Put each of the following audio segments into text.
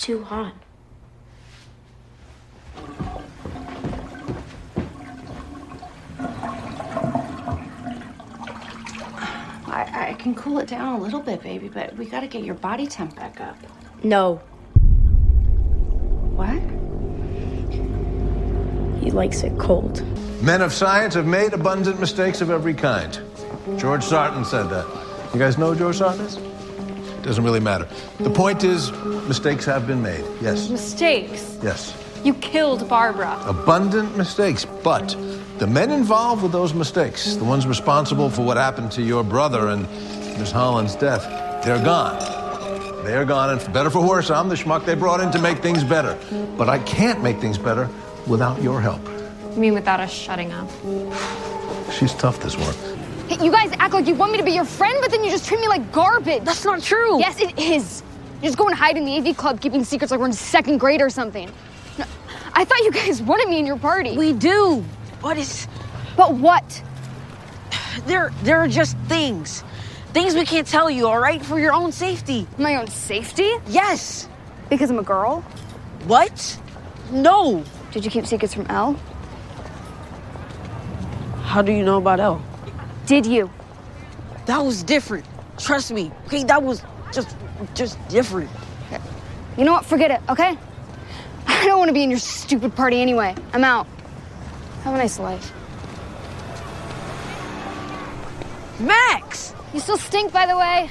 too hot. I, I can cool it down a little bit, baby, but we gotta get your body temp back up. No. What? He likes it cold. Men of science have made abundant mistakes of every kind. George Sarton said that. You guys know who George Sarton is? Doesn't really matter. The point is, mistakes have been made. Yes. Mistakes. Yes. You killed Barbara. Abundant mistakes. But the men involved with those mistakes, the ones responsible for what happened to your brother and Miss Holland's death, they're gone. They are gone, and for better for worse, I'm the schmuck they brought in to make things better. But I can't make things better without your help. You mean without us shutting up? She's tough, this one. Hey, you guys act like you want me to be your friend, but then you just treat me like garbage. That's not true. Yes, it is. You just go and hide in the AV club, keeping secrets like we're in second grade or something. No, I thought you guys wanted me in your party. We do. But it's but what? there there are just things. Things we can't tell you, all right? For your own safety. My own safety? Yes. Because I'm a girl? What? No. Did you keep secrets from Elle? How do you know about Elle? Did you? That was different. Trust me. Okay, that was just just different. You know what? Forget it, okay? I don't want to be in your stupid party anyway. I'm out. Have a nice life. Max! You still stink, by the way.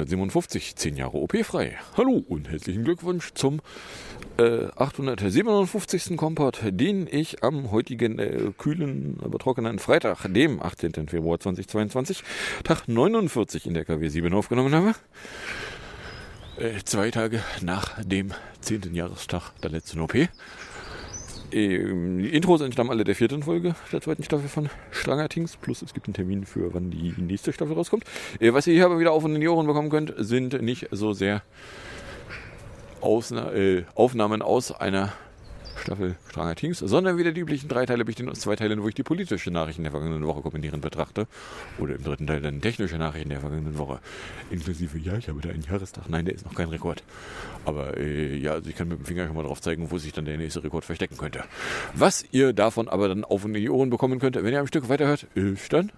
857, 10 Jahre OP-frei. Hallo und herzlichen Glückwunsch zum äh, 857. Kompott, den ich am heutigen äh, kühlen, aber trockenen Freitag, dem 18. Februar 2022, Tag 49 in der KW 7 aufgenommen habe. Äh, zwei Tage nach dem 10. Jahrestag der letzten OP. Ähm, Die Intros entstammen alle der vierten Folge der zweiten Staffel von Schlangertings. Plus es gibt einen Termin für wann die nächste Staffel rauskommt. Äh, Was ihr hier aber wieder auf und in die Ohren bekommen könnt, sind nicht so sehr Ausna äh, Aufnahmen aus einer Staffel Stranger Things, sondern wieder die üblichen drei Teile bestehen aus zwei Teilen, wo ich die politische Nachrichten der vergangenen Woche kommentieren betrachte. Oder im dritten Teil dann technische Nachrichten der vergangenen Woche. Inklusive, ja, ich habe da einen Jahrestag. Nein, der ist noch kein Rekord. Aber äh, ja, also ich kann mit dem Finger schon mal drauf zeigen, wo sich dann der nächste Rekord verstecken könnte. Was ihr davon aber dann auf und in die Ohren bekommen könnt, wenn ihr ein Stück weiterhört, ist dann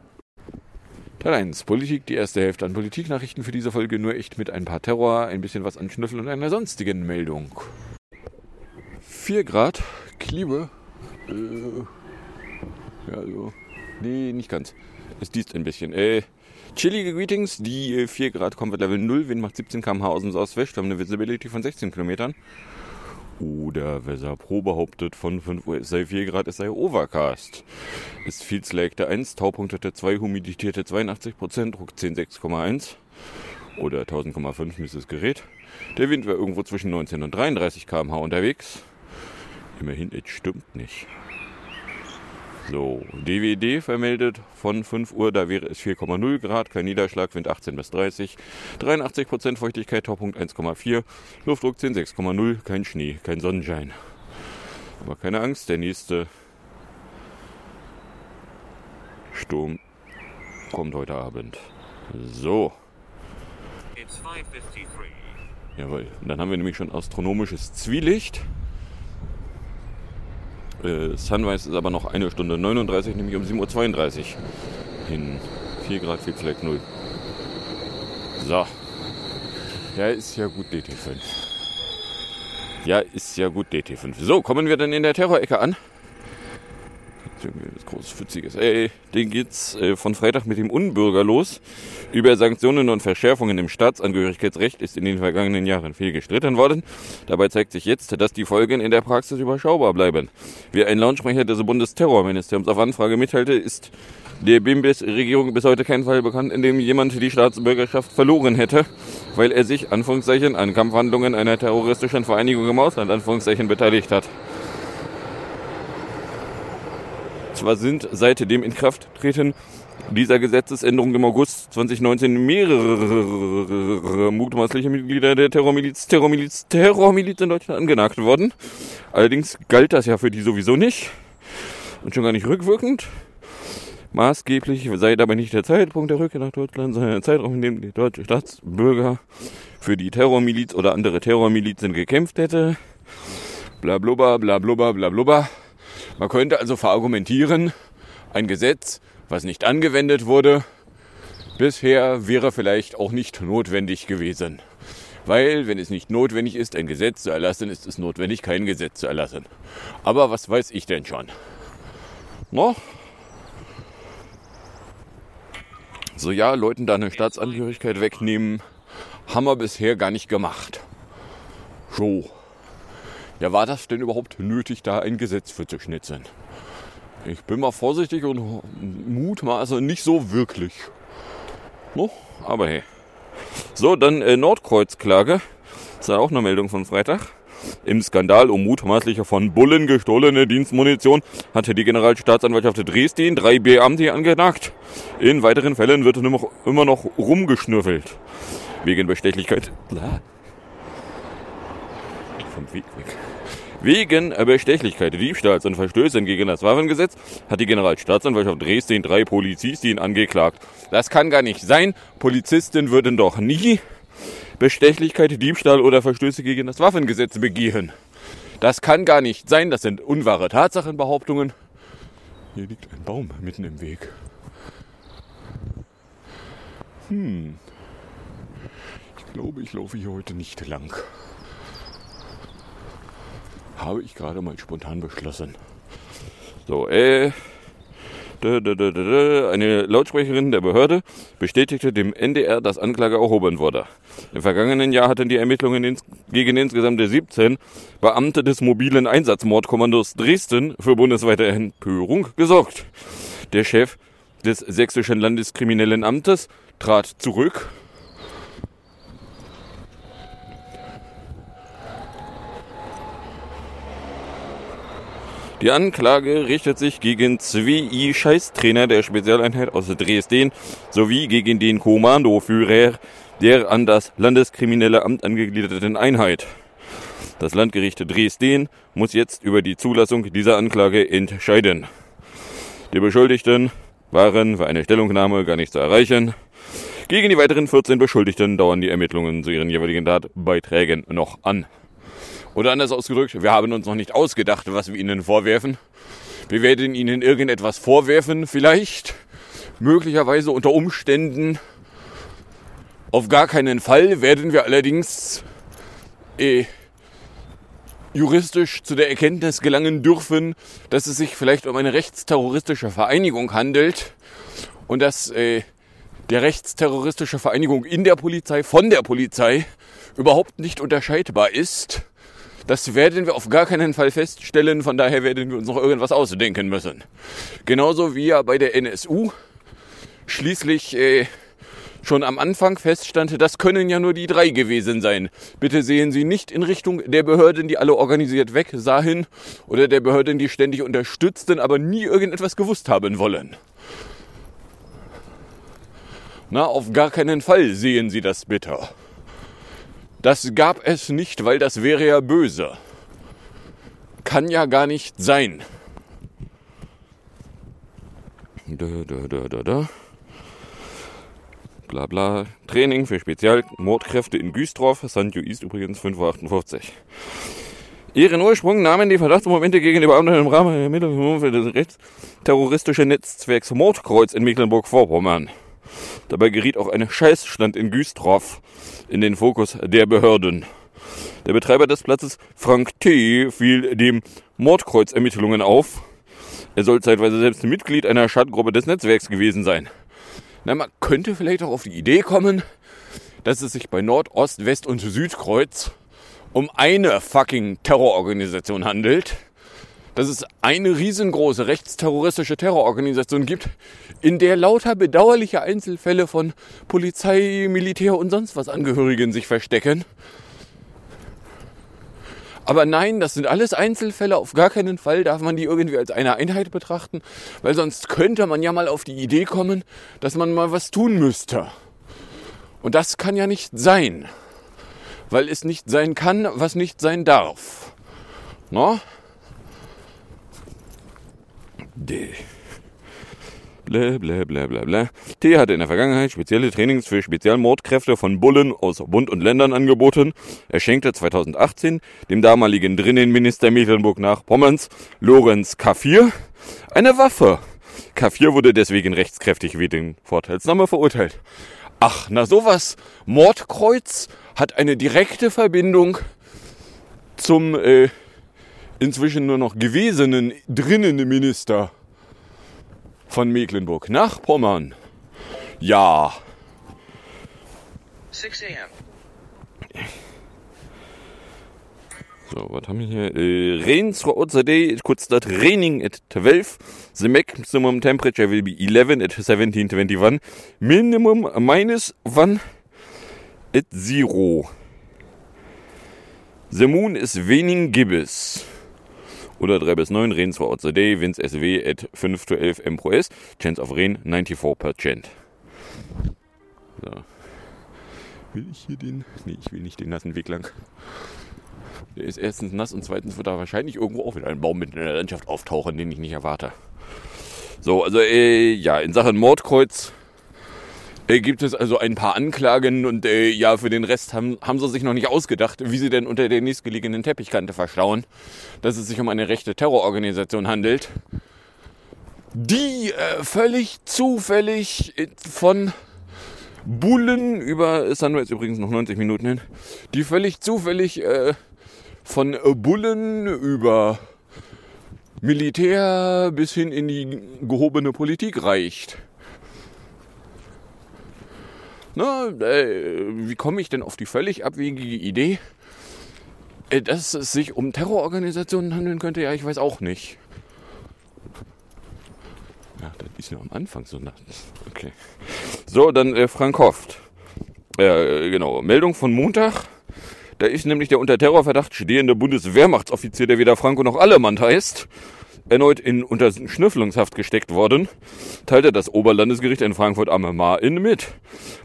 Teil 1. Politik, die erste Hälfte an Politiknachrichten für diese Folge, nur echt mit ein paar Terror, ein bisschen was an Schnüffel und einer sonstigen Meldung. 4 Grad, Kliebe. Äh, ja, also. Nee, nicht ganz. Es diest ein bisschen. Äh, chillige Greetings, die äh, 4 Grad Comfort Level 0, Wind macht 17 km/h aus dem Southwest, wir haben eine Visibility von 16 Kilometern. Oder Weser Pro behauptet von 5 Uhr, es sei 4 Grad, es sei Overcast. Es Fields Lake 1, Taupunkt hatte 2, Humidität 82%, Druck 10,6,1 oder 1000,5 misst das Gerät. Der Wind war irgendwo zwischen 19 und 33 km/h unterwegs. Immerhin, es stimmt nicht. So, DWD vermeldet von 5 Uhr, da wäre es 4,0 Grad, kein Niederschlag, Wind 18 bis 30, 83% Feuchtigkeit, Taupunkt 1,4, Luftdruck 10, 6,0, kein Schnee, kein Sonnenschein. Aber keine Angst, der nächste Sturm kommt heute Abend. So. Jawohl, und dann haben wir nämlich schon astronomisches Zwielicht. Äh, Sunrise ist aber noch eine Stunde 39, nämlich um 7.32 Uhr. In 4 Grad, 4 Fleck 0. So. Ja, ist ja gut DT5. Ja, ist ja gut DT5. So, kommen wir dann in der Terrorecke an. Das große Pfütziges. Ey, den geht's äh, von Freitag mit dem Unbürger los. Über Sanktionen und Verschärfungen im Staatsangehörigkeitsrecht ist in den vergangenen Jahren viel gestritten worden. Dabei zeigt sich jetzt, dass die Folgen in der Praxis überschaubar bleiben. Wie ein Launsprecher des Bundesterrorministeriums auf Anfrage mitteilte, ist der BIMBIS-Regierung bis heute kein Fall bekannt, in dem jemand die Staatsbürgerschaft verloren hätte, weil er sich, Anführungszeichen, an Kampfhandlungen einer terroristischen Vereinigung im Ausland, Anführungszeichen, beteiligt hat. Zwar sind seit dem Inkrafttreten dieser Gesetzesänderung im August 2019 mehrere mutmaßliche Mitglieder der Terrormiliz, Terrormiliz, Terrormiliz in Deutschland angenagt worden. Allerdings galt das ja für die sowieso nicht und schon gar nicht rückwirkend. Maßgeblich sei dabei nicht der Zeitpunkt der Rückkehr nach Deutschland, sondern der Zeitraum, in dem die deutsche Staatsbürger für die Terrormiliz oder andere Terrormilizen gekämpft hätte. Blablubber, blablubber, blablubber. Man könnte also verargumentieren, ein Gesetz, was nicht angewendet wurde, bisher wäre vielleicht auch nicht notwendig gewesen. Weil, wenn es nicht notwendig ist, ein Gesetz zu erlassen, ist es notwendig, kein Gesetz zu erlassen. Aber was weiß ich denn schon? No? So ja, Leuten da eine Staatsangehörigkeit wegnehmen, haben wir bisher gar nicht gemacht. So. Ja, war das denn überhaupt nötig, da ein Gesetz für zu schnitzen? Ich bin mal vorsichtig und mutmaße nicht so wirklich. No, aber hey. So, dann äh, Nordkreuz-Klage. Das ist ja auch eine Meldung von Freitag. Im Skandal um mutmaßliche von Bullen gestohlene Dienstmunition hatte die Generalstaatsanwaltschaft Dresden drei Beamte angenagt. In weiteren Fällen wird immer noch rumgeschnüffelt. Wegen Bestechlichkeit. Vom Weg weg. Wegen Bestechlichkeit, Diebstahls und Verstößen gegen das Waffengesetz hat die Generalstaatsanwaltschaft Dresden drei Polizisten angeklagt. Das kann gar nicht sein. Polizisten würden doch nie Bestechlichkeit, Diebstahl oder Verstöße gegen das Waffengesetz begehen. Das kann gar nicht sein. Das sind unwahre Tatsachenbehauptungen. Hier liegt ein Baum mitten im Weg. Hm. Ich glaube, ich laufe hier heute nicht lang habe ich gerade mal spontan beschlossen. So, äh. Eine Lautsprecherin der Behörde bestätigte dem NDR, dass Anklage erhoben wurde. Im vergangenen Jahr hatten die Ermittlungen gegen insgesamt 17 Beamte des mobilen Einsatzmordkommandos Dresden für bundesweite Empörung gesorgt. Der Chef des sächsischen Landeskriminellen Amtes trat zurück Die Anklage richtet sich gegen zwei Scheißtrainer der Spezialeinheit aus Dresden sowie gegen den Kommandoführer der an das Landeskriminelle Amt angegliederten Einheit. Das Landgericht Dresden muss jetzt über die Zulassung dieser Anklage entscheiden. Die Beschuldigten waren für eine Stellungnahme gar nicht zu erreichen. Gegen die weiteren 14 Beschuldigten dauern die Ermittlungen zu ihren jeweiligen Tatbeiträgen noch an. Oder anders ausgedrückt, wir haben uns noch nicht ausgedacht, was wir ihnen vorwerfen. Wir werden ihnen irgendetwas vorwerfen, vielleicht, möglicherweise unter Umständen. Auf gar keinen Fall werden wir allerdings äh, juristisch zu der Erkenntnis gelangen dürfen, dass es sich vielleicht um eine rechtsterroristische Vereinigung handelt und dass äh, der rechtsterroristische Vereinigung in der Polizei von der Polizei überhaupt nicht unterscheidbar ist das werden wir auf gar keinen Fall feststellen, von daher werden wir uns noch irgendwas ausdenken müssen. Genauso wie ja bei der NSU schließlich äh, schon am Anfang feststand, das können ja nur die drei gewesen sein. Bitte sehen Sie nicht in Richtung der Behörden, die alle organisiert weg sahen, oder der Behörden, die ständig unterstützten, aber nie irgendetwas gewusst haben wollen. Na, auf gar keinen Fall sehen Sie das bitte. Das gab es nicht, weil das wäre ja böse. Kann ja gar nicht sein. Da, da, da, da, da. Bla bla. Training für Spezialmordkräfte in Güstrow. St. Ist übrigens 5.58 Uhr. Ihren Ursprung nahmen die Verdachtsmomente gegen die Beamten im Rahmen der Ermittlungen für das rechtsterroristische Netzwerks Mordkreuz in Mecklenburg-Vorpommern. Dabei geriet auch ein Scheißstand in Güstrow in den Fokus der Behörden. Der Betreiber des Platzes, Frank T., fiel dem Mordkreuz-Ermittlungen auf, Er soll zeitweise selbst Mitglied einer Schadgruppe des Netzwerks gewesen sein. Na, man könnte vielleicht auch auf die Idee kommen, dass es sich bei Nord, Ost, West und Südkreuz um eine fucking Terrororganisation handelt. Dass es eine riesengroße rechtsterroristische Terrororganisation gibt, in der lauter bedauerliche Einzelfälle von Polizei, Militär und sonst was Angehörigen sich verstecken. Aber nein, das sind alles Einzelfälle. Auf gar keinen Fall darf man die irgendwie als eine Einheit betrachten, weil sonst könnte man ja mal auf die Idee kommen, dass man mal was tun müsste. Und das kann ja nicht sein, weil es nicht sein kann, was nicht sein darf. No? D. Blä. T hatte in der Vergangenheit spezielle Trainings für Spezialmordkräfte von Bullen aus Bund und Ländern angeboten. Er schenkte 2018 dem damaligen Drinnenminister Mecklenburg nach Pommerns, Lorenz K4, eine Waffe. K4 wurde deswegen rechtskräftig wegen Vorteilsnahme verurteilt. Ach, na sowas. Mordkreuz hat eine direkte Verbindung zum äh, inzwischen nur noch gewesenen Drinnenminister von Mecklenburg nach Pommern. Ja. 6 a.m. So, was haben wir hier? Äh, rains throughout the day. It could start raining at 12. The maximum temperature will be 11 at 1721. Minimum minus 1 at 0. The moon is waning gibbous. Oder 3 bis 9, rains throughout the day, winds SW at 5 to 11 M pro S, chance of rain 94%. So. Will ich hier den? Nee, ich will nicht den nassen Weg lang. Der ist erstens nass und zweitens wird da wahrscheinlich irgendwo auch wieder ein Baum mitten in der Landschaft auftauchen, den ich nicht erwarte. So, also äh, ja, in Sachen Mordkreuz äh, gibt es also ein paar Anklagen und äh, ja, für den Rest haben, haben sie sich noch nicht ausgedacht, wie sie denn unter der nächstgelegenen Teppichkante verschauen, dass es sich um eine rechte Terrororganisation handelt, die äh, völlig zufällig äh, von Bullen über, es haben jetzt übrigens noch 90 Minuten hin, die völlig zufällig äh, von Bullen über Militär bis hin in die gehobene Politik reicht. Na, äh, wie komme ich denn auf die völlig abwegige Idee, äh, dass es sich um Terrororganisationen handeln könnte? Ja, ich weiß auch nicht. Ja, das ist nur am Anfang so nachts. Okay. So, dann äh, Frank Hofft. Äh, genau, Meldung von Montag. Da ist nämlich der unter Terrorverdacht stehende Bundeswehrmachtsoffizier, der weder Franco noch Allemann heißt, erneut in Unterschnüffelungshaft gesteckt worden, teilte das Oberlandesgericht in Frankfurt am Main mit.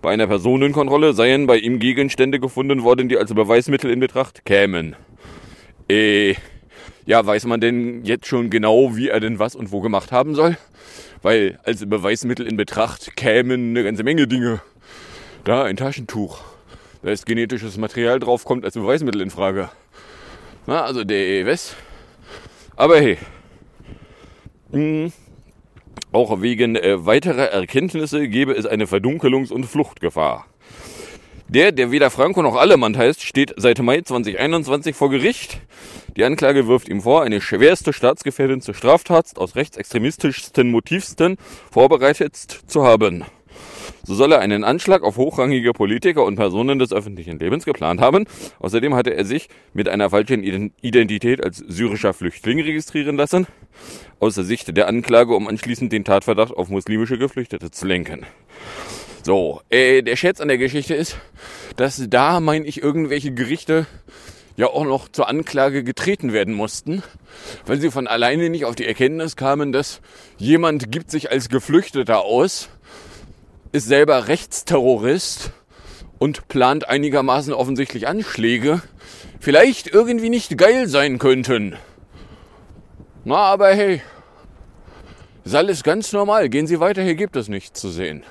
Bei einer Personenkontrolle seien bei ihm Gegenstände gefunden worden, die als Beweismittel in Betracht kämen. Äh, ja, weiß man denn jetzt schon genau, wie er denn was und wo gemacht haben soll? Weil als Beweismittel in Betracht kämen eine ganze Menge Dinge. Da ein Taschentuch. Da ist genetisches Material drauf, kommt als Beweismittel in Frage. Na, also der was? Aber hey. Hm. Auch wegen äh, weiterer Erkenntnisse gäbe es eine Verdunkelungs- und Fluchtgefahr. Der, der weder Franco noch Allemann heißt, steht seit Mai 2021 vor Gericht. Die Anklage wirft ihm vor, eine schwerste staatsgefährdende Straftat aus rechtsextremistischsten Motivsten vorbereitet zu haben. So soll er einen Anschlag auf hochrangige Politiker und Personen des öffentlichen Lebens geplant haben. Außerdem hatte er sich mit einer falschen Identität als syrischer Flüchtling registrieren lassen, aus der Sicht der Anklage, um anschließend den Tatverdacht auf muslimische Geflüchtete zu lenken. So, äh, der Scherz an der Geschichte ist, dass da, meine ich, irgendwelche Gerichte ja auch noch zur Anklage getreten werden mussten, weil sie von alleine nicht auf die Erkenntnis kamen, dass jemand gibt sich als Geflüchteter aus, ist selber Rechtsterrorist und plant einigermaßen offensichtlich Anschläge, vielleicht irgendwie nicht geil sein könnten. Na, aber hey, ist alles ganz normal. Gehen Sie weiter, hier gibt es nichts zu sehen.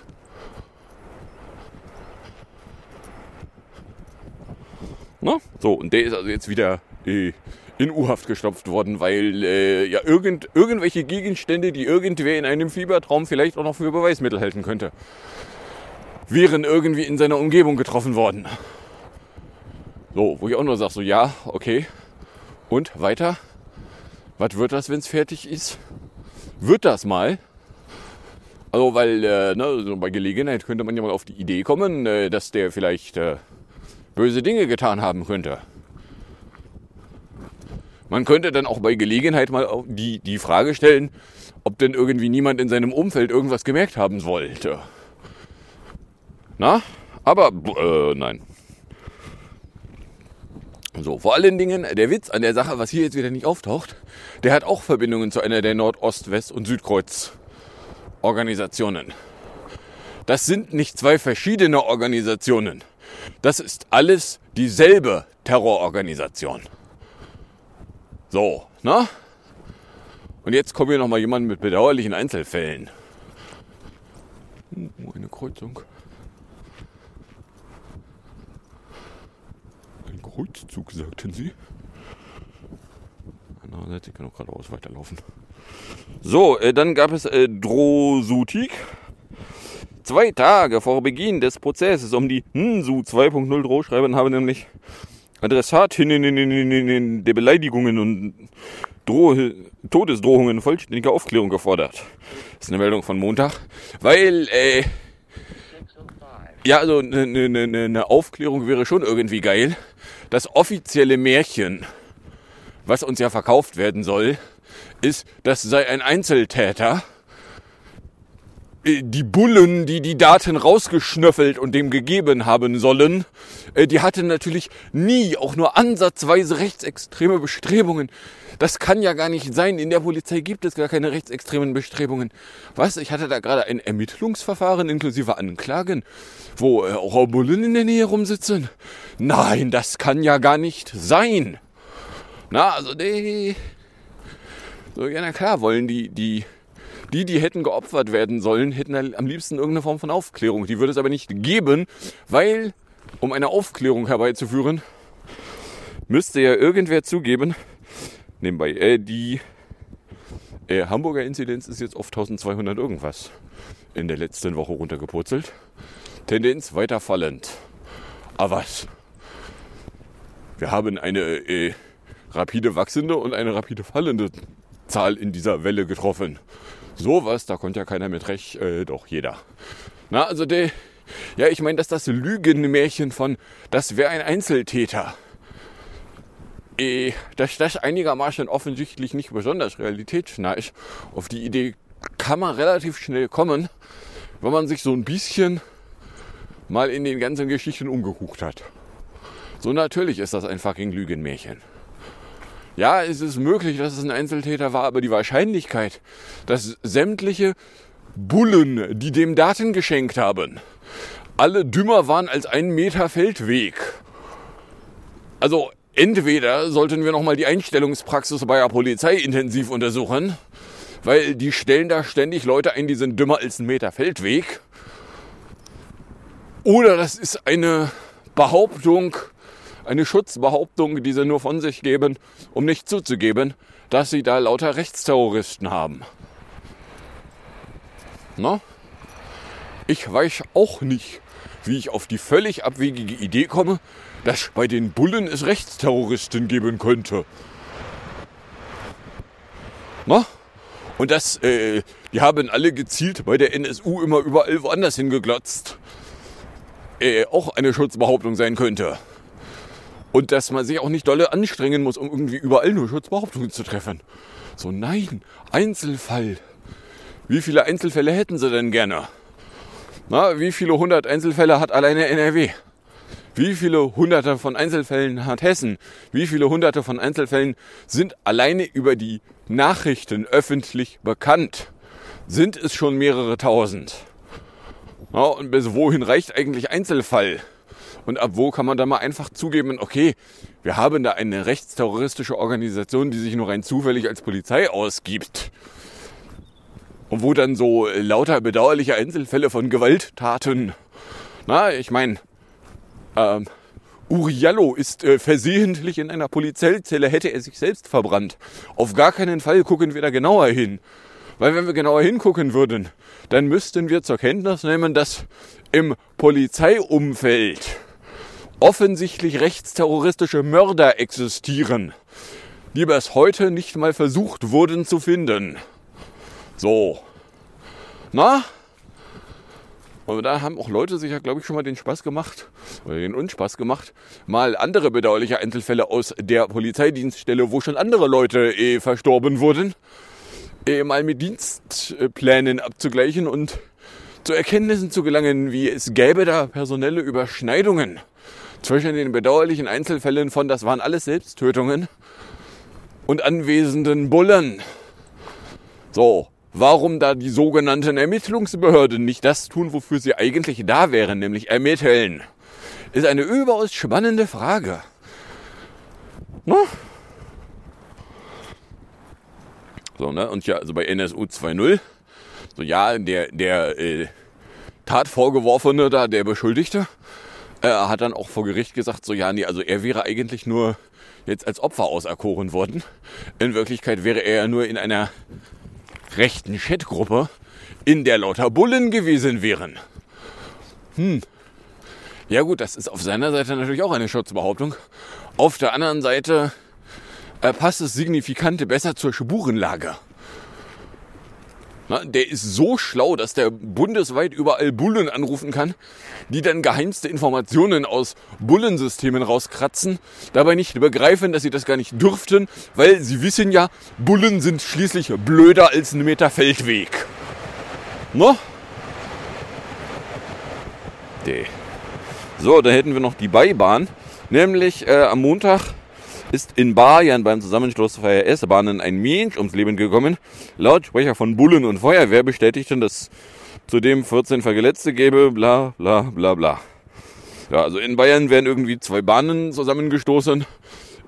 Na, so, und der ist also jetzt wieder äh, in U-Haft gestopft worden, weil äh, ja irgend, irgendwelche Gegenstände, die irgendwer in einem Fiebertraum vielleicht auch noch für Beweismittel halten könnte, wären irgendwie in seiner Umgebung getroffen worden. So, wo ich auch nur sage, so ja, okay. Und weiter? Was wird das, wenn es fertig ist? wird das mal. Also, weil äh, ne, so bei Gelegenheit könnte man ja mal auf die Idee kommen, äh, dass der vielleicht äh, böse Dinge getan haben könnte. Man könnte dann auch bei Gelegenheit mal die, die Frage stellen, ob denn irgendwie niemand in seinem Umfeld irgendwas gemerkt haben wollte. Na? Aber äh, nein. So, vor allen Dingen, der Witz an der Sache, was hier jetzt wieder nicht auftaucht, der hat auch Verbindungen zu einer der Nordost-, West- und Südkreuz-Organisationen. Das sind nicht zwei verschiedene Organisationen. Das ist alles dieselbe Terrororganisation. So, ne? Und jetzt kommt hier nochmal jemand mit bedauerlichen Einzelfällen. Oh, eine Kreuzung. Ein Kreuzzug, sagten sie. Andererseits, ich kann auch geradeaus weiterlaufen. So, äh, dann gab es äh, Drosutik. Zwei Tage vor Beginn des Prozesses um die NSU 2.0 Drohschreiben haben nämlich Adressatinnen der Beleidigungen und Droh Todesdrohungen vollständige Aufklärung gefordert. Das ist eine Meldung von Montag. Weil, äh, ja, also eine ne, ne, ne Aufklärung wäre schon irgendwie geil. Das offizielle Märchen, was uns ja verkauft werden soll, ist, das sei ein Einzeltäter die Bullen, die die Daten rausgeschnöffelt und dem gegeben haben sollen, äh, die hatten natürlich nie auch nur ansatzweise rechtsextreme Bestrebungen. Das kann ja gar nicht sein. In der Polizei gibt es gar keine rechtsextremen Bestrebungen. Was? Ich hatte da gerade ein Ermittlungsverfahren inklusive Anklagen, wo äh, auch Bullen in der Nähe rumsitzen. Nein, das kann ja gar nicht sein. Na, also nee. So, ja, na klar wollen die, die die, die hätten geopfert werden sollen, hätten am liebsten irgendeine Form von Aufklärung. Die würde es aber nicht geben, weil, um eine Aufklärung herbeizuführen, müsste ja irgendwer zugeben, nebenbei, äh, die äh, Hamburger Inzidenz ist jetzt auf 1200 irgendwas in der letzten Woche runtergepurzelt. Tendenz weiter fallend. Aber was? Wir haben eine äh, rapide wachsende und eine rapide fallende Zahl in dieser Welle getroffen. Sowas, da konnte ja keiner mit recht, äh, doch jeder. Na, also der, ja, ich meine, dass das Lügenmärchen von, das wäre ein Einzeltäter. Äh, dass das einigermaßen offensichtlich nicht besonders realitätsnah ist. Auf die Idee kann man relativ schnell kommen, wenn man sich so ein bisschen mal in den ganzen Geschichten umgeguckt hat. So natürlich ist das ein fucking Lügenmärchen. Ja, es ist möglich, dass es ein Einzeltäter war, aber die Wahrscheinlichkeit, dass sämtliche Bullen, die dem Daten geschenkt haben, alle dümmer waren als ein Meter Feldweg. Also entweder sollten wir nochmal die Einstellungspraxis bei der Polizei intensiv untersuchen, weil die stellen da ständig Leute ein, die sind dümmer als ein Meter Feldweg. Oder das ist eine Behauptung eine Schutzbehauptung, die sie nur von sich geben, um nicht zuzugeben, dass sie da lauter Rechtsterroristen haben. Na? Ich weiß auch nicht, wie ich auf die völlig abwegige Idee komme, dass bei den Bullen es Rechtsterroristen geben könnte. Na? Und das, äh, die haben alle gezielt bei der NSU immer überall woanders hingeglotzt. Äh, auch eine Schutzbehauptung sein könnte. Und dass man sich auch nicht dolle anstrengen muss, um irgendwie überall nur Schutzbehauptungen zu treffen. So, nein, Einzelfall. Wie viele Einzelfälle hätten Sie denn gerne? Na, wie viele hundert Einzelfälle hat alleine NRW? Wie viele hunderte von Einzelfällen hat Hessen? Wie viele hunderte von Einzelfällen sind alleine über die Nachrichten öffentlich bekannt? Sind es schon mehrere tausend? Ja, und bis wohin reicht eigentlich Einzelfall? Und ab wo kann man da mal einfach zugeben, okay, wir haben da eine rechtsterroristische Organisation, die sich nur rein zufällig als Polizei ausgibt. Und wo dann so lauter bedauerliche Einzelfälle von Gewalttaten. Na, ich meine, ähm, Uriallo ist äh, versehentlich in einer Polizeizelle, hätte er sich selbst verbrannt. Auf gar keinen Fall gucken wir da genauer hin. Weil wenn wir genauer hingucken würden, dann müssten wir zur Kenntnis nehmen, dass im Polizeiumfeld offensichtlich rechtsterroristische Mörder existieren, die bis heute nicht mal versucht wurden zu finden. So. Na? Und da haben auch Leute sich ja, glaube ich, schon mal den Spaß gemacht, oder den Unspaß gemacht, mal andere bedauerliche Einzelfälle aus der Polizeidienststelle, wo schon andere Leute eh verstorben wurden, eh mal mit Dienstplänen abzugleichen und zu Erkenntnissen zu gelangen, wie es gäbe da personelle Überschneidungen zwischen den bedauerlichen Einzelfällen von, das waren alles Selbsttötungen, und anwesenden Bullen. So, warum da die sogenannten Ermittlungsbehörden nicht das tun, wofür sie eigentlich da wären, nämlich ermitteln, ist eine überaus spannende Frage. Ne? So, ne? Und ja, also bei NSU 2.0, so ja, der, der äh, Tatvorgeworfene da, der Beschuldigte, äh, hat dann auch vor Gericht gesagt, so ja, nee, also er wäre eigentlich nur jetzt als Opfer auserkoren worden. In Wirklichkeit wäre er ja nur in einer rechten Chatgruppe, in der lauter Bullen gewesen wären. Hm. Ja gut, das ist auf seiner Seite natürlich auch eine Schutzbehauptung. Auf der anderen Seite äh, passt es signifikante besser zur Spurenlage. Na, der ist so schlau, dass der bundesweit überall Bullen anrufen kann, die dann geheimste Informationen aus Bullensystemen rauskratzen, dabei nicht begreifen, dass sie das gar nicht dürften, weil sie wissen ja, Bullen sind schließlich blöder als ein Meter Feldweg. Nee. So, da hätten wir noch die Beibahn, nämlich äh, am Montag ist in Bayern beim Zusammenstoß zweier S-Bahnen ein Mensch ums Leben gekommen. Laut Sprecher von Bullen und Feuerwehr bestätigten, dass zudem 14 Verletzte gäbe, bla bla bla bla. Ja, also in Bayern werden irgendwie zwei Bahnen zusammengestoßen.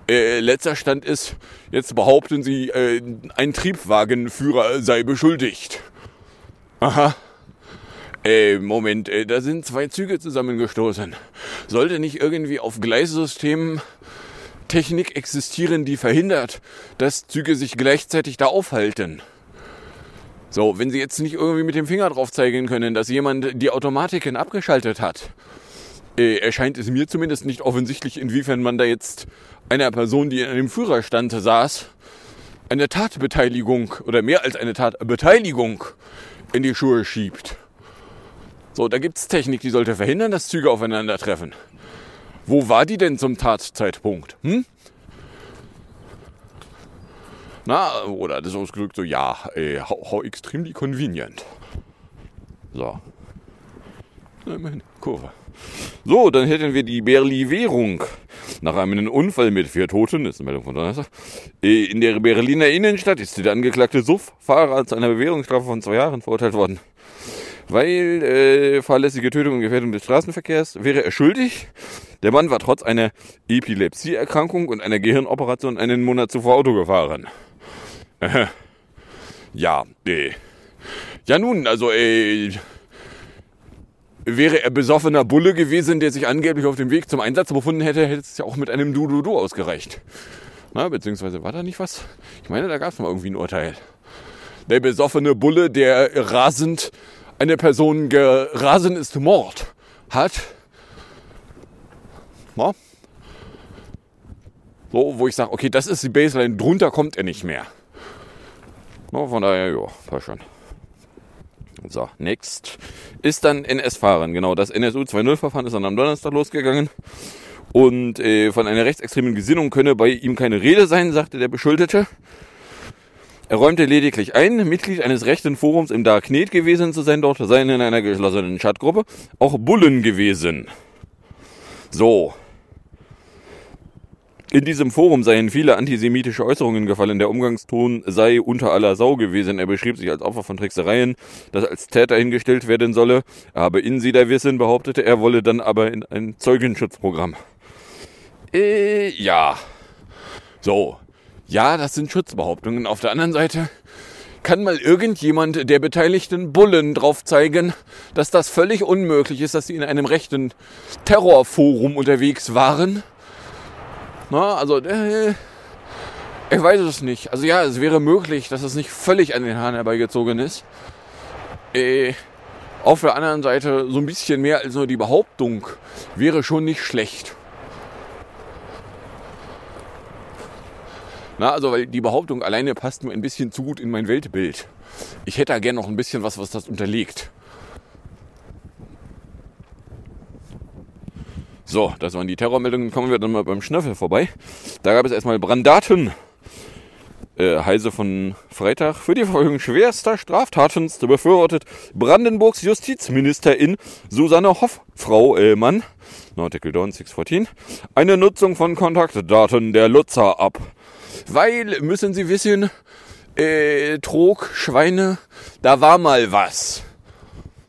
Äh, letzter Stand ist, jetzt behaupten sie, äh, ein Triebwagenführer sei beschuldigt. Aha. Äh, Moment, äh, da sind zwei Züge zusammengestoßen. Sollte nicht irgendwie auf Gleissystemen Technik existieren, die verhindert, dass Züge sich gleichzeitig da aufhalten. So, wenn Sie jetzt nicht irgendwie mit dem Finger drauf zeigen können, dass jemand die Automatiken abgeschaltet hat, äh, erscheint es mir zumindest nicht offensichtlich, inwiefern man da jetzt einer Person, die in einem Führerstand saß, eine Tatbeteiligung oder mehr als eine Tatbeteiligung in die Schuhe schiebt. So, da gibt es Technik, die sollte verhindern, dass Züge aufeinandertreffen. Wo war die denn zum Tatzeitpunkt? Hm? Na, oder das ausgedrückt so, ja, äh, how, how extremely convenient. So. Immerhin, Kurve. So, dann hätten wir die Berli-Währung. Nach einem Unfall mit vier Toten, ist eine Meldung von Donnerstag, äh, in der Berliner Innenstadt ist der angeklagte Suff-Fahrer zu einer Bewährungsstrafe von zwei Jahren verurteilt worden. Weil äh, fahrlässige Tötung und Gefährdung des Straßenverkehrs wäre er schuldig. Der Mann war trotz einer Epilepsieerkrankung und einer Gehirnoperation einen Monat zuvor Auto gefahren. ja, äh. Ja nun, also äh, wäre er besoffener Bulle gewesen, der sich angeblich auf dem Weg zum Einsatz befunden hätte, hätte es ja auch mit einem Du-Du-Du ausgereicht. Na, beziehungsweise war da nicht was? Ich meine, da gab es mal irgendwie ein Urteil. Der besoffene Bulle, der rasend eine Person gerasen ist Mord hat. Na? So, wo ich sage, okay, das ist die Baseline, drunter kommt er nicht mehr. Na, von daher, ja, passt schon. So, next ist dann NS-Fahren. Genau, das NSU 2.0-Verfahren ist dann am Donnerstag losgegangen. Und äh, von einer rechtsextremen Gesinnung könne bei ihm keine Rede sein, sagte der Beschuldete. Er räumte lediglich ein, Mitglied eines rechten Forums im Darknet gewesen zu sein. Dort seien in einer geschlossenen Chatgruppe auch Bullen gewesen. So. In diesem Forum seien viele antisemitische Äußerungen gefallen. Der Umgangston sei unter aller Sau gewesen. Er beschrieb sich als Opfer von Tricksereien, das als Täter hingestellt werden solle. Er habe Insiderwissen, behauptete er, wolle dann aber in ein Zeugenschutzprogramm. Äh, ja. So. Ja, das sind Schutzbehauptungen. Auf der anderen Seite kann mal irgendjemand der beteiligten Bullen drauf zeigen, dass das völlig unmöglich ist, dass sie in einem rechten Terrorforum unterwegs waren. Na, also, äh, ich weiß es nicht. Also ja, es wäre möglich, dass es nicht völlig an den Haaren herbeigezogen ist. Äh, auf der anderen Seite so ein bisschen mehr als nur die Behauptung wäre schon nicht schlecht. Na, also, weil die Behauptung alleine passt nur ein bisschen zu gut in mein Weltbild. Ich hätte da gern noch ein bisschen was, was das unterlegt. So, das waren die Terrormeldungen. Kommen wir dann mal beim Schnöffel vorbei. Da gab es erstmal Brandaten. Äh, Heise von Freitag. Für die Verfolgung schwerster Straftaten befürwortet Brandenburgs Justizministerin Susanne Hoff, Frau Ehlmann, Artikel Dawn 614, eine Nutzung von Kontaktdaten der Nutzer ab. Weil, müssen Sie wissen, äh, Trog, Schweine, da war mal was.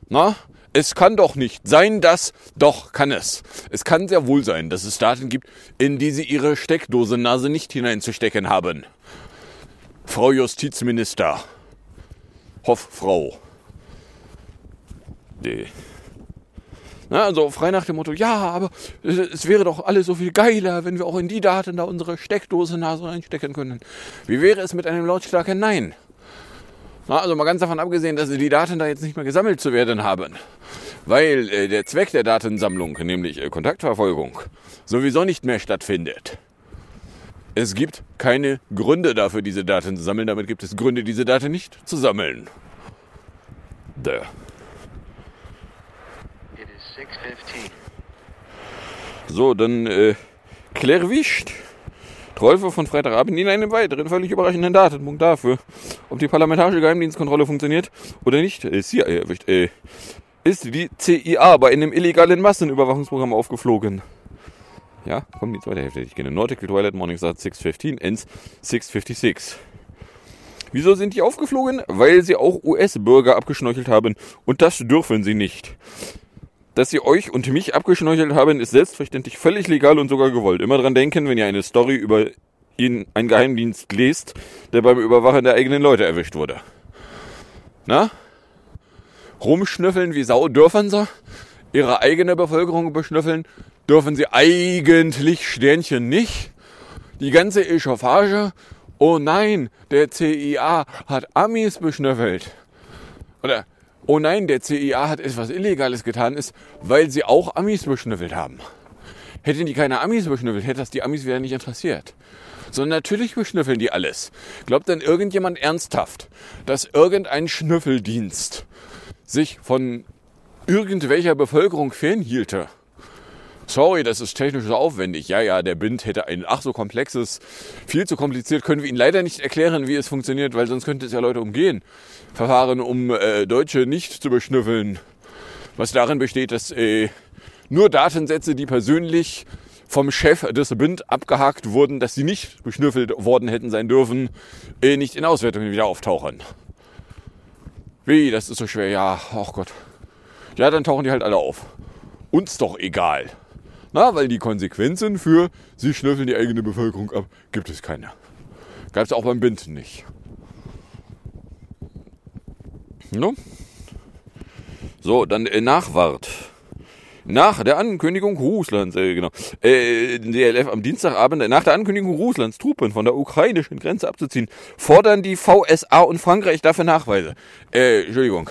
Na? Es kann doch nicht sein, dass, doch kann es. Es kann sehr wohl sein, dass es Daten gibt, in die Sie Ihre Steckdose-Nase nicht hineinzustecken haben. Frau Justizminister. Hofffrau. Die. Na, also frei nach dem Motto, ja, aber es wäre doch alles so viel geiler, wenn wir auch in die Daten da unsere Steckdose-Nase reinstecken können. Wie wäre es mit einem lautstarken Nein? Na, also mal ganz davon abgesehen, dass die Daten da jetzt nicht mehr gesammelt zu werden haben. Weil äh, der Zweck der Datensammlung, nämlich äh, Kontaktverfolgung, sowieso nicht mehr stattfindet. Es gibt keine Gründe dafür, diese Daten zu sammeln. Damit gibt es Gründe, diese Daten nicht zu sammeln. Da. So, dann äh, Claire Wicht. Trolfe von Freitagabend in einem weiteren völlig überraschenden Datenpunkt dafür, ob die parlamentarische Geheimdienstkontrolle funktioniert oder nicht. Äh, CIA erwischt. Äh, ist die CIA bei einem illegalen Massenüberwachungsprogramm aufgeflogen. Ja, kommt die zweite Hälfte. Ich gehe in Nautical Twilight Morning Start 615, ends 656. Wieso sind die aufgeflogen? Weil sie auch US-Bürger abgeschnorchelt haben. Und das dürfen sie nicht. Dass sie euch und mich abgeschnorchelt haben, ist selbstverständlich völlig legal und sogar gewollt. Immer dran denken, wenn ihr eine Story über ihn, einen Geheimdienst lest, der beim Überwachen der eigenen Leute erwischt wurde. Na? Rumschnüffeln wie Sau dürfen sie. Ihre eigene Bevölkerung beschnüffeln dürfen sie eigentlich Sternchen nicht. Die ganze Echauffage, oh nein, der CIA hat Amis beschnüffelt. Oder, oh nein, der CIA hat etwas Illegales getan, ist, weil sie auch Amis beschnüffelt haben. Hätten die keine Amis beschnüffelt, hätte das die Amis wieder nicht interessiert. Sondern natürlich beschnüffeln die alles. Glaubt denn irgendjemand ernsthaft, dass irgendein Schnüffeldienst sich von irgendwelcher Bevölkerung fernhielte? Sorry, das ist technisch so aufwendig. Ja, ja, der Bind hätte ein ach so komplexes, viel zu kompliziert, können wir Ihnen leider nicht erklären, wie es funktioniert, weil sonst könnte es ja Leute umgehen. Verfahren, um äh, Deutsche nicht zu beschnüffeln. Was darin besteht, dass äh, nur Datensätze, die persönlich vom Chef des Bind abgehakt wurden, dass sie nicht beschnüffelt worden hätten sein dürfen, äh, nicht in Auswertungen wieder auftauchen. Wie, das ist so schwer. Ja, ach Gott. Ja, dann tauchen die halt alle auf. Uns doch egal. Na, weil die Konsequenzen für sie schnüffeln die eigene Bevölkerung ab, gibt es keine. Gab es auch beim Binden nicht. No? So, dann äh, Nachwart. Nach der Ankündigung Russlands, äh, genau, äh, DLF am Dienstagabend, nach der Ankündigung Russlands Truppen von der ukrainischen Grenze abzuziehen, fordern die VSA und Frankreich dafür Nachweise. Äh, Entschuldigung.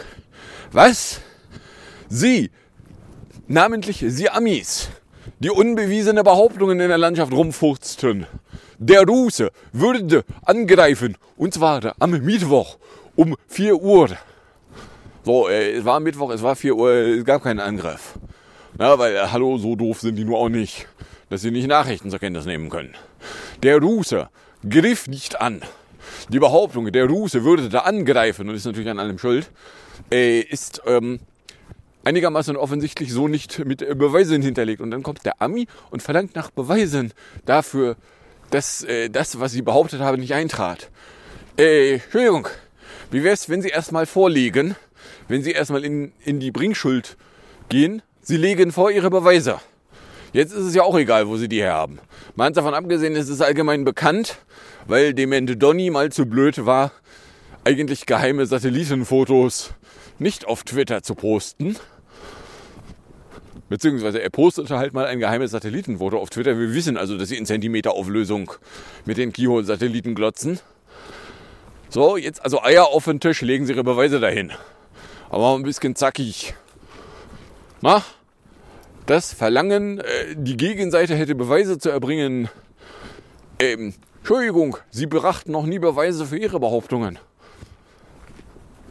Was? Sie, namentlich Sie Amis, die unbewiesene Behauptungen in der Landschaft rumfurzten. Der Russe würde angreifen, und zwar am Mittwoch um 4 Uhr. So, äh, es war Mittwoch, es war 4 Uhr, es gab keinen Angriff. Na, weil, äh, hallo, so doof sind die nur auch nicht, dass sie nicht Nachrichten zur Kenntnis nehmen können. Der Russe griff nicht an. Die Behauptung, der Russe würde da angreifen und ist natürlich an allem schuld, äh, ist ähm, einigermaßen offensichtlich so nicht mit Beweisen hinterlegt. Und dann kommt der Ami und verlangt nach Beweisen dafür, dass äh, das, was sie behauptet haben, nicht eintrat. Äh, Entschuldigung, wie wäre es, wenn Sie erstmal vorlegen, wenn Sie erstmal in, in die Bringschuld gehen, Sie legen vor Ihre Beweise. Jetzt ist es ja auch egal, wo Sie die herhaben. Mal davon abgesehen, es ist allgemein bekannt, weil Demente Donny mal zu blöd war, eigentlich geheime Satellitenfotos nicht auf Twitter zu posten. Beziehungsweise er postete halt mal ein geheimes Satellitenfoto auf Twitter. Wir wissen also, dass sie in Zentimeterauflösung mit den Keyhole-Satelliten glotzen. So, jetzt also Eier auf den Tisch, legen sie ihre Beweise dahin. Aber ein bisschen zackig. Na? Das Verlangen, äh, die Gegenseite hätte Beweise zu erbringen, Ähm, Entschuldigung, Sie brachten noch nie Beweise für Ihre Behauptungen.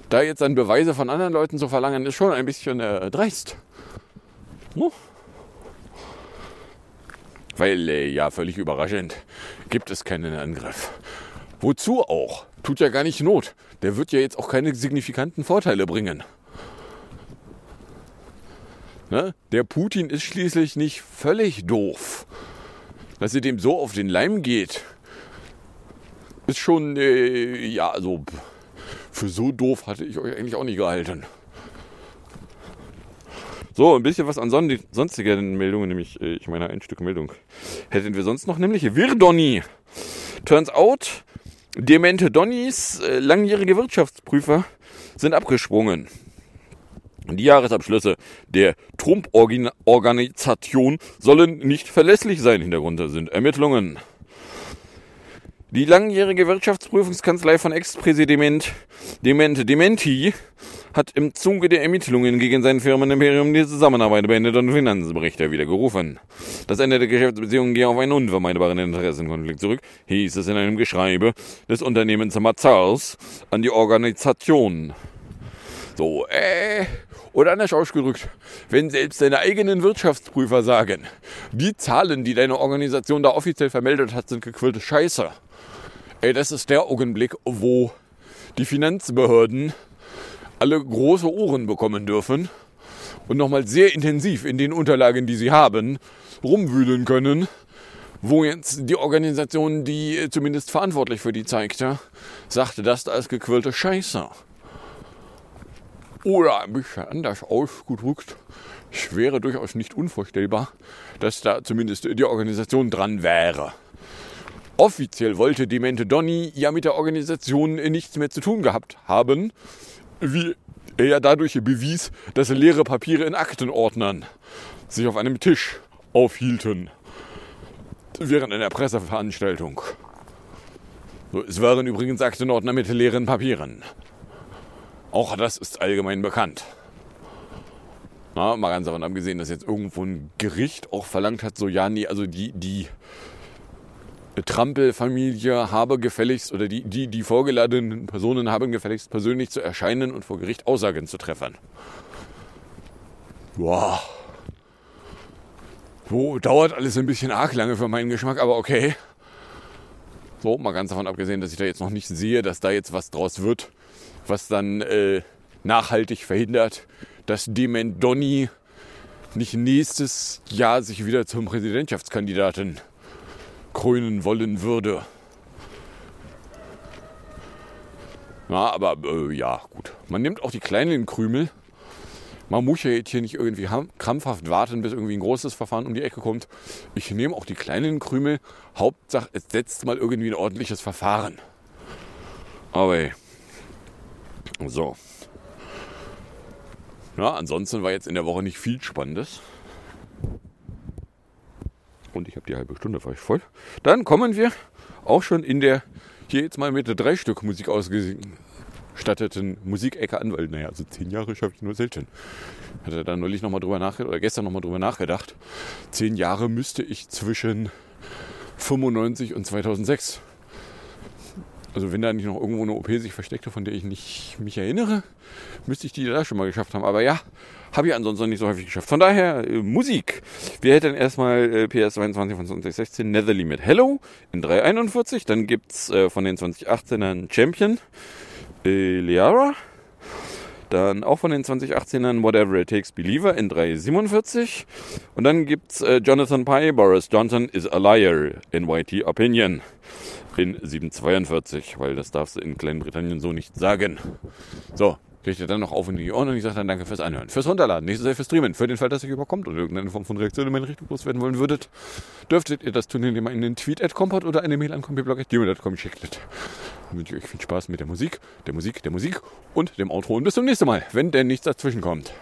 Da jetzt dann Beweise von anderen Leuten zu verlangen, ist schon ein bisschen äh, dreist. Hm? Weil, äh, ja, völlig überraschend, gibt es keinen Angriff. Wozu auch? Tut ja gar nicht Not. Der wird ja jetzt auch keine signifikanten Vorteile bringen. Ne? Der Putin ist schließlich nicht völlig doof. Dass ihr dem so auf den Leim geht, ist schon, äh, ja, also für so doof hatte ich euch eigentlich auch nicht gehalten. So, ein bisschen was an son sonstigen Meldungen, nämlich, äh, ich meine, ein Stück Meldung. Hätten wir sonst noch, nämlich Virdoni. Turns out, demente Donnies, äh, langjährige Wirtschaftsprüfer, sind abgesprungen. Die Jahresabschlüsse der Trump-Organisation sollen nicht verlässlich sein. Hintergrund sind Ermittlungen. Die langjährige Wirtschaftsprüfungskanzlei von Ex-Präsident Demente Dementi hat im Zuge der Ermittlungen gegen sein Firmenimperium die Zusammenarbeit beendet und Finanzberichte wiedergerufen. Das Ende der Geschäftsbeziehungen gehe auf einen unvermeidbaren Interessenkonflikt zurück, hieß es in einem Geschreibe des Unternehmens Mazars an die Organisation. So, äh, oder anders ausgedrückt, wenn selbst deine eigenen Wirtschaftsprüfer sagen, die Zahlen, die deine Organisation da offiziell vermeldet hat, sind gequillte Scheiße. Ey, das ist der Augenblick, wo die Finanzbehörden alle große Ohren bekommen dürfen und nochmal sehr intensiv in den Unterlagen, die sie haben, rumwühlen können, wo jetzt die Organisation, die zumindest verantwortlich für die zeigte, sagte, das da ist gequirlte Scheiße. Oder ein bisschen anders ausgedrückt, es wäre durchaus nicht unvorstellbar, dass da zumindest die Organisation dran wäre. Offiziell wollte Demente Donny ja mit der Organisation nichts mehr zu tun gehabt haben, wie er ja dadurch bewies, dass leere Papiere in Aktenordnern sich auf einem Tisch aufhielten während einer Presseveranstaltung. Es waren übrigens Aktenordner mit leeren Papieren. Auch das ist allgemein bekannt. Na, mal ganz davon abgesehen, dass jetzt irgendwo ein Gericht auch verlangt hat, so ja, nee, also die, die Trampelfamilie habe gefälligst oder die, die, die vorgeladenen Personen haben gefälligst persönlich zu erscheinen und vor Gericht Aussagen zu treffen. Boah. So, dauert alles ein bisschen arg lange für meinen Geschmack, aber okay. So, mal ganz davon abgesehen, dass ich da jetzt noch nicht sehe, dass da jetzt was draus wird, was dann äh, nachhaltig verhindert, dass Dement Donny nicht nächstes Jahr sich wieder zum Präsidentschaftskandidaten krönen wollen würde. Na, aber äh, ja, gut. Man nimmt auch die kleinen Krümel. Man muss ja jetzt hier nicht irgendwie krampfhaft warten, bis irgendwie ein großes Verfahren um die Ecke kommt. Ich nehme auch die kleinen Krümel. Hauptsache, es setzt mal irgendwie ein ordentliches Verfahren. Aber so. Ja, ansonsten war jetzt in der Woche nicht viel Spannendes. Und ich habe die halbe Stunde fast voll. Dann kommen wir auch schon in der hier jetzt mal mit drei Stück Musik ausgestatteten Musikecke an, weil naja, also zehn Jahre schaffe ich nur selten. Hatte da neulich nochmal drüber nachgedacht, oder gestern nochmal drüber nachgedacht. Zehn Jahre müsste ich zwischen 95 und 2006 also wenn da nicht noch irgendwo eine OP sich versteckte, von der ich nicht mich erinnere, müsste ich die da schon mal geschafft haben. Aber ja, habe ich ansonsten nicht so häufig geschafft. Von daher äh, Musik. Wir hätten erstmal äh, PS22 von 2016 Netherly mit Hello in 341. Dann gibt es äh, von den 2018ern Champion äh, Liara. Dann auch von den 2018ern Whatever It Takes Believer in 347. Und dann gibt's äh, Jonathan Pye, Boris Johnson is a Liar in YT Opinion in 742, weil das darfst du in Kleinbritannien so nicht sagen. So, kriegt ihr dann noch auf in die Ohren und ich sage dann danke fürs Anhören. Fürs Runterladen, nächstes Jahr fürs Streamen. Für den Fall, dass ihr überkommt oder irgendeine Form von Reaktion in meine Richtung loswerden wollen würdet, dürftet ihr das tun, indem ihr einen Tweet at oder eine Mail an compiblog.gmail.com schickt. Wünsche ich euch viel Spaß mit der Musik, der Musik, der Musik und dem Outro und bis zum nächsten Mal, wenn denn nichts dazwischen kommt.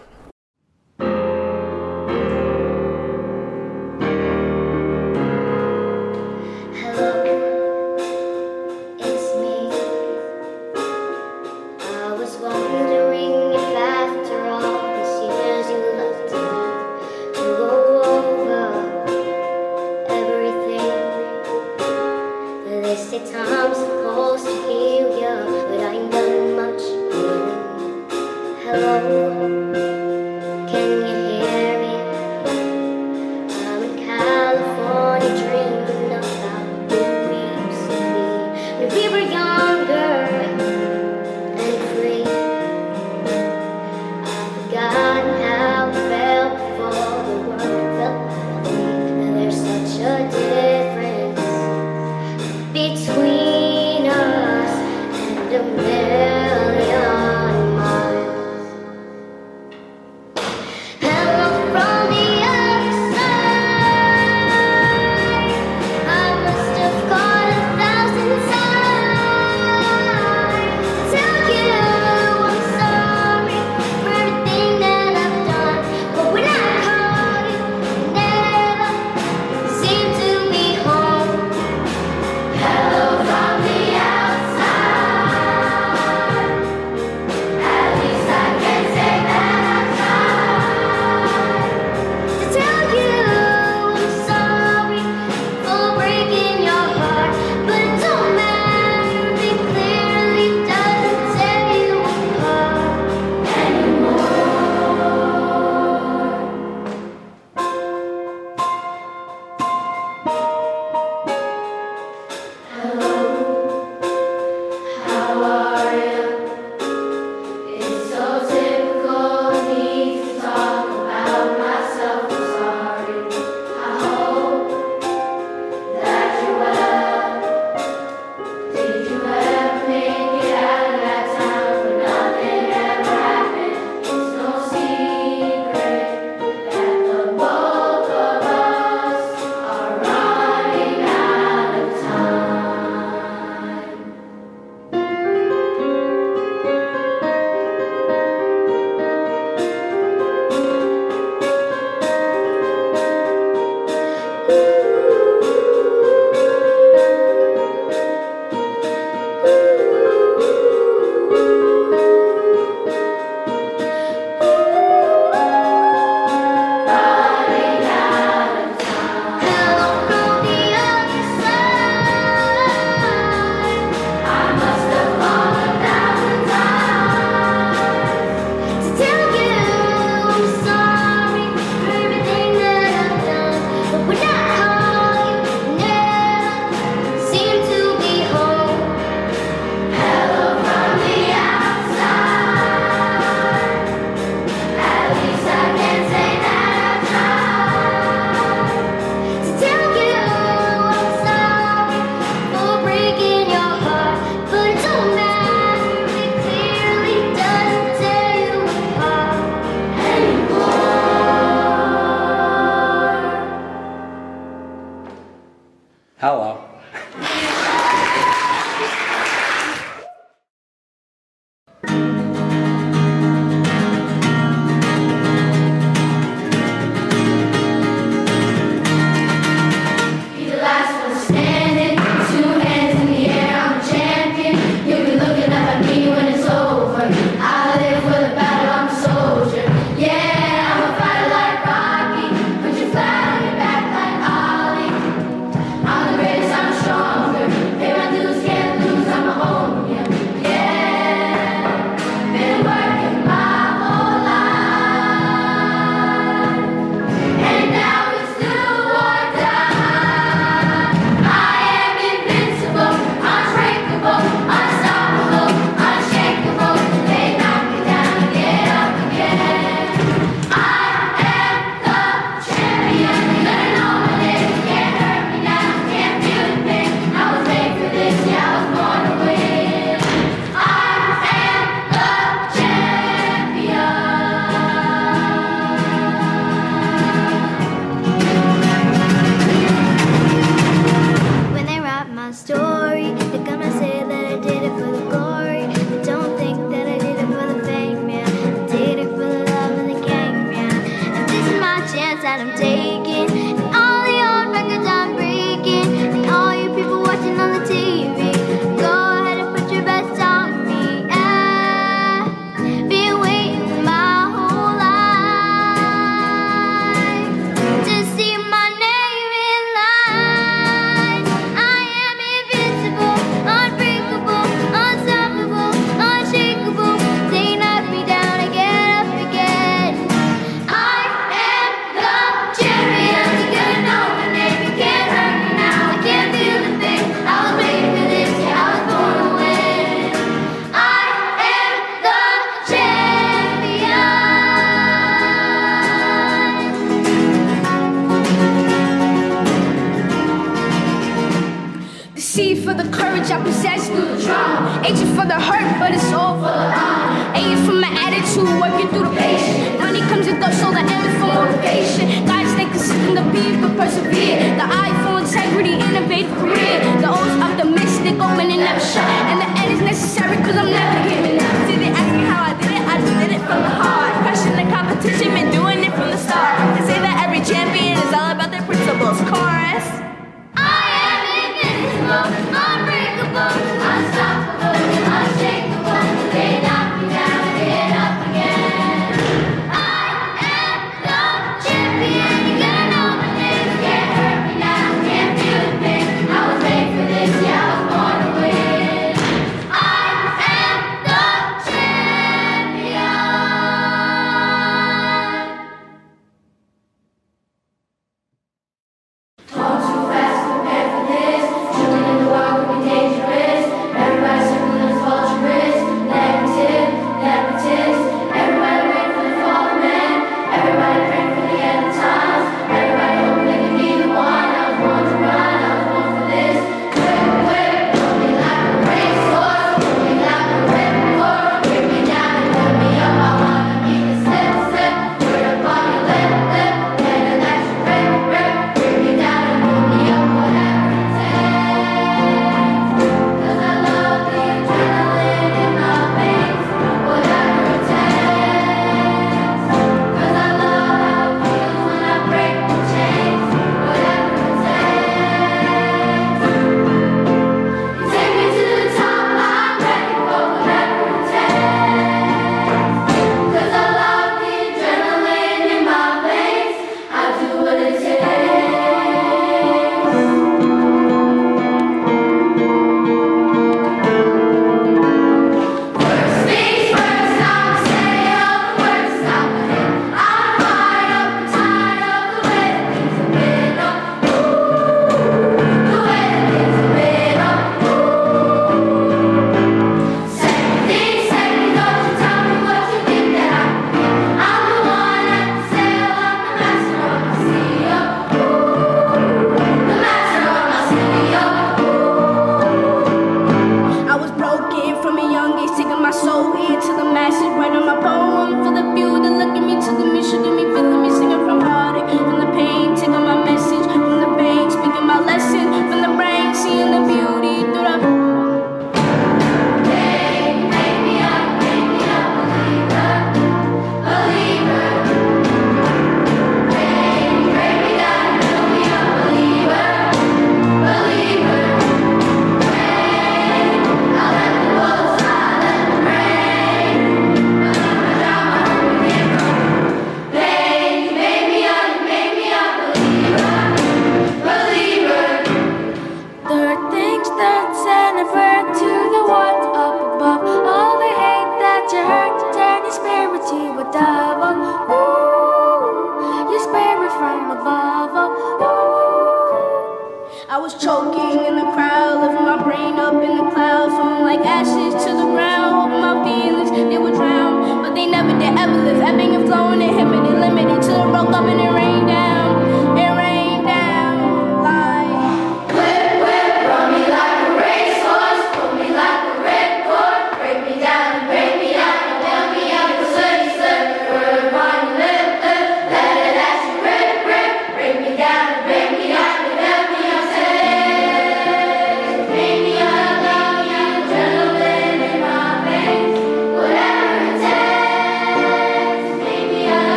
Hello.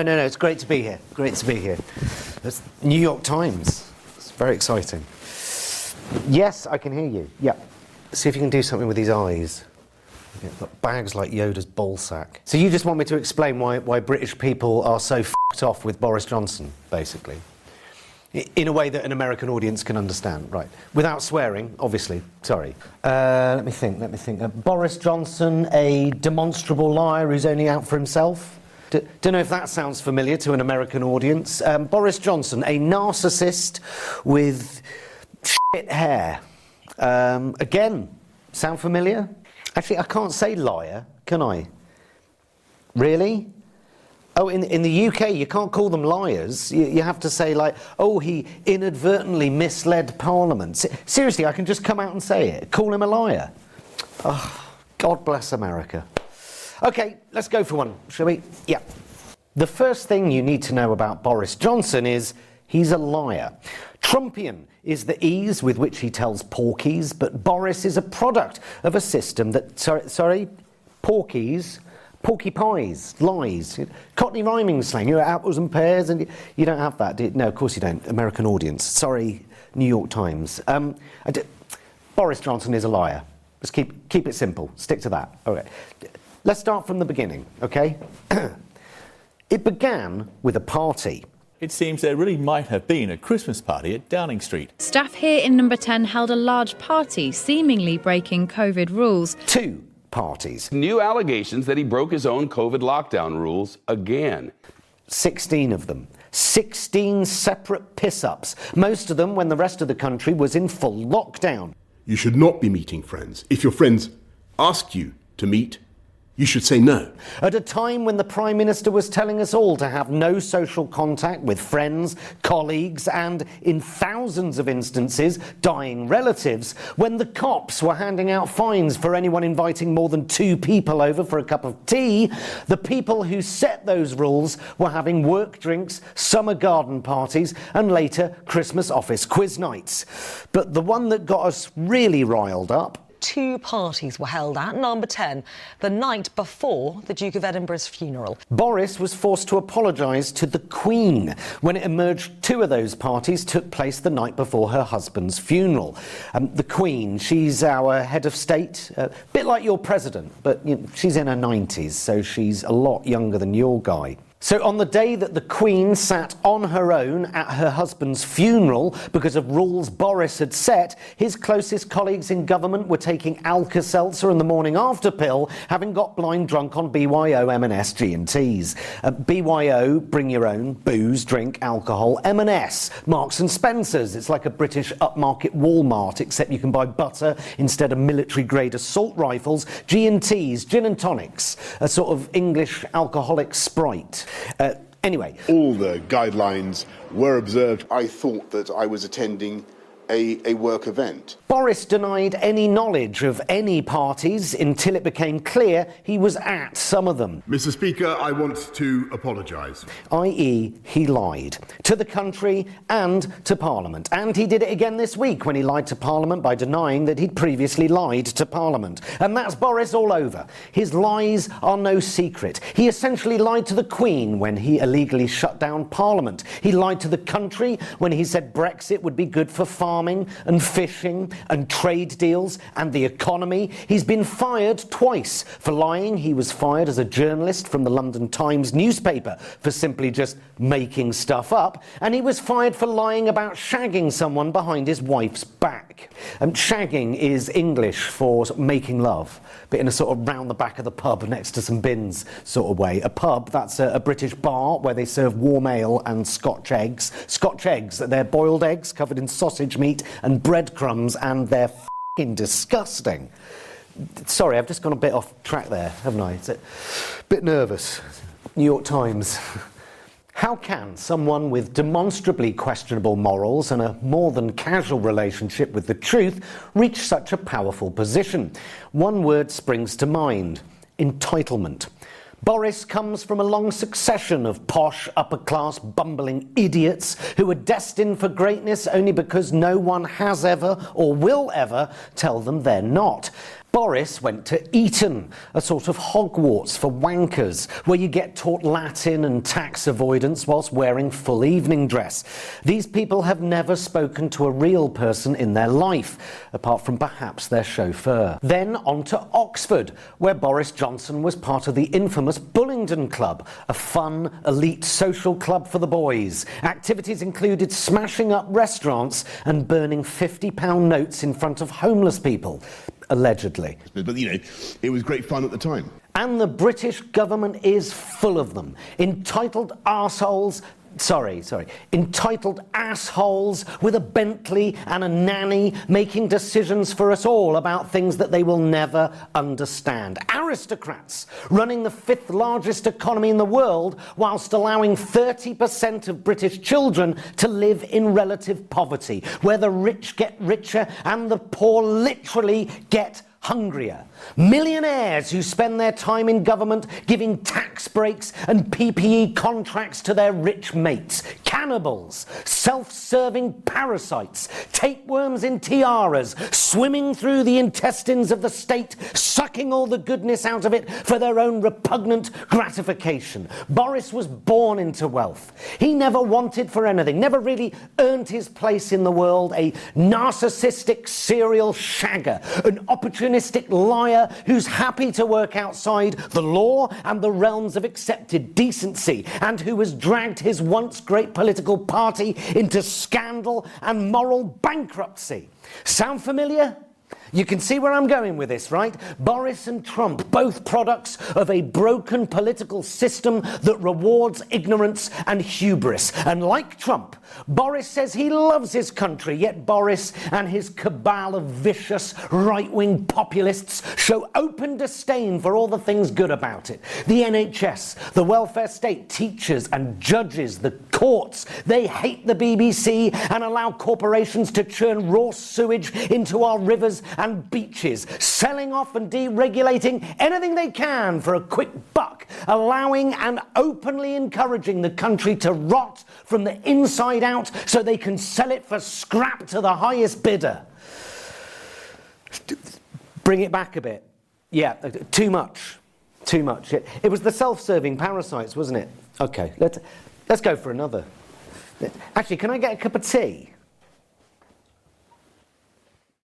No, no, no. It's great to be here. Great to be here. It's New York Times. It's very exciting. Yes, I can hear you. Yeah. See if you can do something with these eyes. Yeah, bags like Yoda's ball sack. So you just want me to explain why, why British people are so f***ed off with Boris Johnson, basically? In a way that an American audience can understand, right? Without swearing, obviously. Sorry. Uh, let me think, let me think. Uh, Boris Johnson, a demonstrable liar who's only out for himself? Don't know if that sounds familiar to an American audience. Um, Boris Johnson, a narcissist with shit hair. Um, again, sound familiar? Actually, I can't say liar, can I? Really? Oh, in, in the UK, you can't call them liars. You, you have to say, like, oh, he inadvertently misled Parliament. Se- Seriously, I can just come out and say it. Call him a liar. Oh, God bless America. Okay, let's go for one, shall we? Yeah. The first thing you need to know about Boris Johnson is he's a liar. Trumpian is the ease with which he tells porkies, but Boris is a product of a system that, sorry, sorry porkies, porky pies, lies, Cockney rhyming slang, you know, apples and pears, and you, don't have that, do you? No, of course you don't. American audience. Sorry, New York Times. Um, Boris Johnson is a liar. Let's keep, keep it simple. Stick to that. Okay. Let's start from the beginning, okay? it began with a party. It seems there really might have been a Christmas party at Downing Street. Staff here in number 10 held a large party, seemingly breaking COVID rules. Two parties. New allegations that he broke his own COVID lockdown rules again. 16 of them. 16 separate piss ups. Most of them when the rest of the country was in full lockdown. You should not be meeting friends. If your friends ask you to meet, you should say no. At a time when the Prime Minister was telling us all to have no social contact with friends, colleagues, and, in thousands of instances, dying relatives, when the cops were handing out fines for anyone inviting more than two people over for a cup of tea, the people who set those rules were having work drinks, summer garden parties, and later Christmas office quiz nights. But the one that got us really riled up Two parties were held at number 10 the night before the Duke of Edinburgh's funeral. Boris was forced to apologise to the Queen when it emerged two of those parties took place the night before her husband's funeral. Um, the Queen, she's our head of state, a bit like your president, but you know, she's in her 90s, so she's a lot younger than your guy. So, on the day that the Queen sat on her own at her husband's funeral because of rules Boris had set, his closest colleagues in government were taking Alka Seltzer and the morning after pill, having got blind drunk on BYO M&S G&Ts. Uh, BYO, bring your own, booze, drink, alcohol. M&S, Marks and Spencers. It's like a British upmarket Walmart, except you can buy butter instead of military-grade assault rifles. G&Ts, gin and tonics, a sort of English alcoholic Sprite. Uh, anyway. All the guidelines were observed. I thought that I was attending a, a work event. Boris denied any knowledge of any parties until it became clear he was at some of them. Mr. Speaker, I want to apologise. i.e., he lied to the country and to Parliament. And he did it again this week when he lied to Parliament by denying that he'd previously lied to Parliament. And that's Boris all over. His lies are no secret. He essentially lied to the Queen when he illegally shut down Parliament. He lied to the country when he said Brexit would be good for farming and fishing and trade deals and the economy. He's been fired twice for lying. He was fired as a journalist from the London Times newspaper for simply just making stuff up. And he was fired for lying about shagging someone behind his wife's back. And shagging is English for making love, but in a sort of round the back of the pub next to some bins sort of way. A pub, that's a, a British bar where they serve warm ale and Scotch eggs. Scotch eggs, they're boiled eggs covered in sausage meat and breadcrumbs, and they're fing disgusting. Sorry, I've just gone a bit off track there, haven't I? It's a bit nervous. New York Times. How can someone with demonstrably questionable morals and a more than casual relationship with the truth reach such a powerful position? One word springs to mind entitlement. Boris comes from a long succession of posh, upper class, bumbling idiots who are destined for greatness only because no one has ever or will ever tell them they're not. Boris went to Eton, a sort of Hogwarts for wankers, where you get taught Latin and tax avoidance whilst wearing full evening dress. These people have never spoken to a real person in their life, apart from perhaps their chauffeur. Then on to Oxford, where Boris Johnson was part of the infamous Bullingdon Club, a fun, elite social club for the boys. Activities included smashing up restaurants and burning £50 notes in front of homeless people allegedly. But, you know, it was great fun at the time. And the British government is full of them. Entitled arseholes. Sorry, sorry. Entitled assholes with a Bentley and a nanny making decisions for us all about things that they will never understand. Aristocrats running the fifth largest economy in the world whilst allowing 30% of British children to live in relative poverty, where the rich get richer and the poor literally get hungrier. Millionaires who spend their time in government giving tax breaks and PPE contracts to their rich mates. Cannibals, self serving parasites, tapeworms in tiaras, swimming through the intestines of the state, sucking all the goodness out of it for their own repugnant gratification. Boris was born into wealth. He never wanted for anything, never really earned his place in the world. A narcissistic serial shagger, an opportunistic liar who's happy to work outside the law and the realms of accepted decency, and who has dragged his once great political party into scandal and moral bankruptcy. Sound familiar? You can see where I'm going with this, right? Boris and Trump, both products of a broken political system that rewards ignorance and hubris. And like Trump, Boris says he loves his country, yet Boris and his cabal of vicious right wing populists show open disdain for all the things good about it. The NHS, the welfare state, teachers and judges, the courts. They hate the BBC and allow corporations to churn raw sewage into our rivers and beaches, selling off and deregulating anything they can for a quick buck, allowing and openly encouraging the country to rot from the inside out so they can sell it for scrap to the highest bidder. Bring it back a bit. Yeah, uh, too much. Too much. It, it was the self serving parasites, wasn't it? Okay, let's, let's go for another. Actually, can I get a cup of tea?